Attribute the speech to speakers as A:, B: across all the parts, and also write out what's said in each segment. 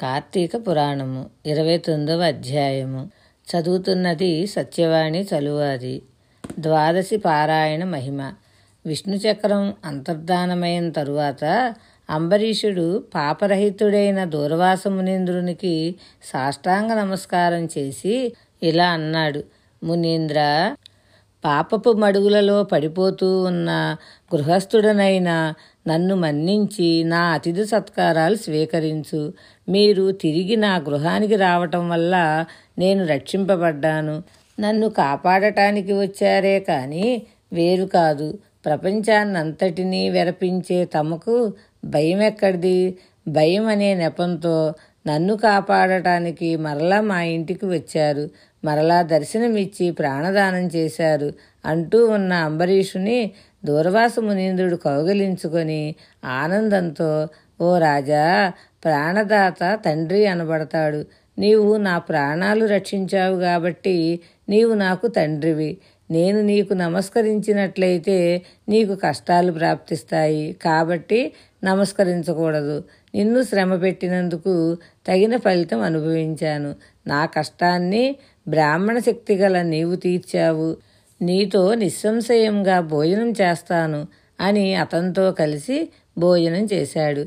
A: కార్తీక పురాణము ఇరవై తొమ్మిదవ అధ్యాయము. చదువుతున్నది సత్యవాణి చలువాది ద్వాదశి పారాయణ మహిమ. విష్ణు చక్రం అంతర్ధానమైన తరువాత అంబరీషుడు పాపరహితుడైన దూర్వాసమునీంద్రునికి సాష్టాంగ నమస్కారం చేసి ఇలా అన్నాడు. మునీంద్ర పాపపు మడుగులలో పడిపోతూ ఉన్న గృహస్థుడనైన నన్ను మన్నించి నా అతిథి సత్కారాలు స్వీకరించు. మీరు తిరిగి నా గృహానికి రావటం వల్ల నేను రక్షింపబడ్డాను. నన్ను కాపాడటానికి వచ్చారే కానీ వేరు కాదు. ప్రపంచాన్నంతటినీ వెరపించే తమకు భయం ఎక్కడిది భయం అనే నెపంతో నన్ను కాపాడటానికి మరలా మా ఇంటికి వచ్చారు. మరలా దర్శనమిచ్చి ప్రాణదానం చేశారు అంటూ ఉన్న అంబరీషుని దూర్వాస మునీంద్రుడు కౌగలించుకొని ఆనందంతో ఓ రాజా ప్రాణదాత తండ్రి అనబడతాడు. నీవు నా ప్రాణాలు రక్షించావు కాబట్టి నీవు నాకు తండ్రివి. నేను నీకు నమస్కరించినట్లయితే నీకు కష్టాలు ప్రాప్తిస్తాయి. కాబట్టి నమస్కరించకూడదు. నిన్ను శ్రమ పెట్టినందుకు తగిన ఫలితం అనుభవించాను. నా కష్టాన్ని బ్రాహ్మణ శక్తి గల నీవు తీర్చావు. నీతో నిస్సంశయంగా భోజనం చేస్తాను అని అతనితో కలిసి భోజనం చేశాడు.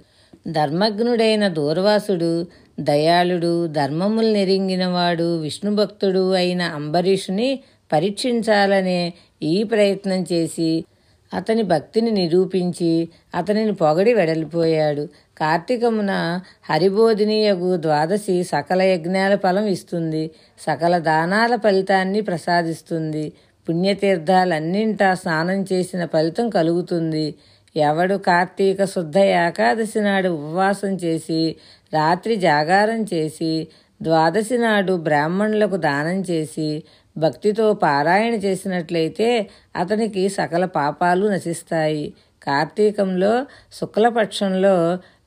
A: ధర్మజ్ఞుడైన దూర్వాసుడు దయాళుడు ధర్మములు నెరింగినవాడు విష్ణుభక్తుడు అయిన అంబరీషుని పరీక్షించాలనే ఈ ప్రయత్నం చేసి అతని భక్తిని నిరూపించి అతనిని పొగడి వెడలిపోయాడు. కార్తీకమున హరిబోధినియగు ద్వాదశి సకల యజ్ఞాల ఫలం ఇస్తుంది. సకల దానాల ఫలితాన్ని ప్రసాదిస్తుంది. పుణ్యతీర్థాలన్నింటా స్నానం చేసిన ఫలితం కలుగుతుంది. ఎవడు కార్తీక శుద్ధ ఏకాదశి నాడు ఉపవాసం చేసి రాత్రి జాగారం చేసి ద్వాదశి నాడు బ్రాహ్మణులకు దానం చేసి భక్తితో పారాయణ చేసినట్లయితే అతనికి సకల పాపాలు నశిస్తాయి. కార్తీకంలో శుక్లపక్షంలో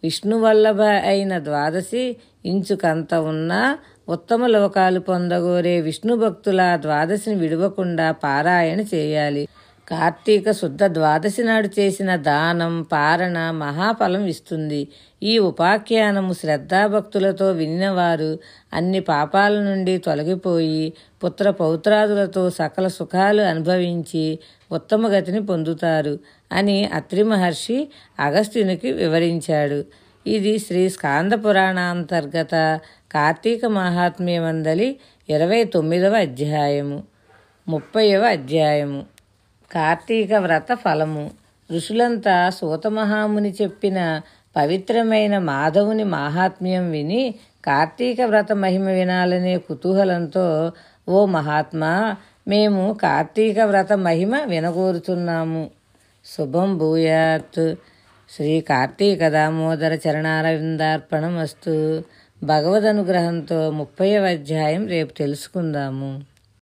A: విష్ణువల్లభ అయిన ద్వాదశి ఇంచుకంత ఉన్నా ఉత్తమ లోకాలు పొందగోరే విష్ణు భక్తుల ద్వాదశిని విడవకుండా పారాయణ చేయాలి. కార్తీక శుద్ధ ద్వాదశి నాడు చేసిన దానం పారణ మహాఫలం ఇస్తుంది. ఈ ఉపాఖ్యానము శ్రద్ధాభక్తులతో వినినవారు అన్ని పాపాల నుండి తొలగిపోయి పుత్ర పౌత్రాదులతో సకల సుఖాలు అనుభవించి ఉత్తమ గతిని పొందుతారు అని అత్రి మహర్షి అగస్త్యునికి వివరించాడు. ఇది శ్రీ స్కాంద పురాణాంతర్గత కార్తీక మహాత్మ్యమందలి ఇరవై తొమ్మిదవ అధ్యాయము ముప్పైవ అధ్యాయము. కార్తీక వ్రత ఫలము. ఋషులంతా సూతమహాముని చెప్పిన పవిత్రమైన మాధవుని మాహాత్మ్యం విని కార్తీక వ్రత మహిమ వినాలనే కుతూహలంతో ఓ మహాత్మా మేము కార్తీక వ్రత మహిమ వినగోరుతున్నాము. శుభం భూయాత్. శ్రీ కార్తీక దామోదర చరణారవిందార్పణమస్తు. భగవద్ అనుగ్రహంతో ముప్పై అధ్యాయం రేపు తెలుసుకుందాము.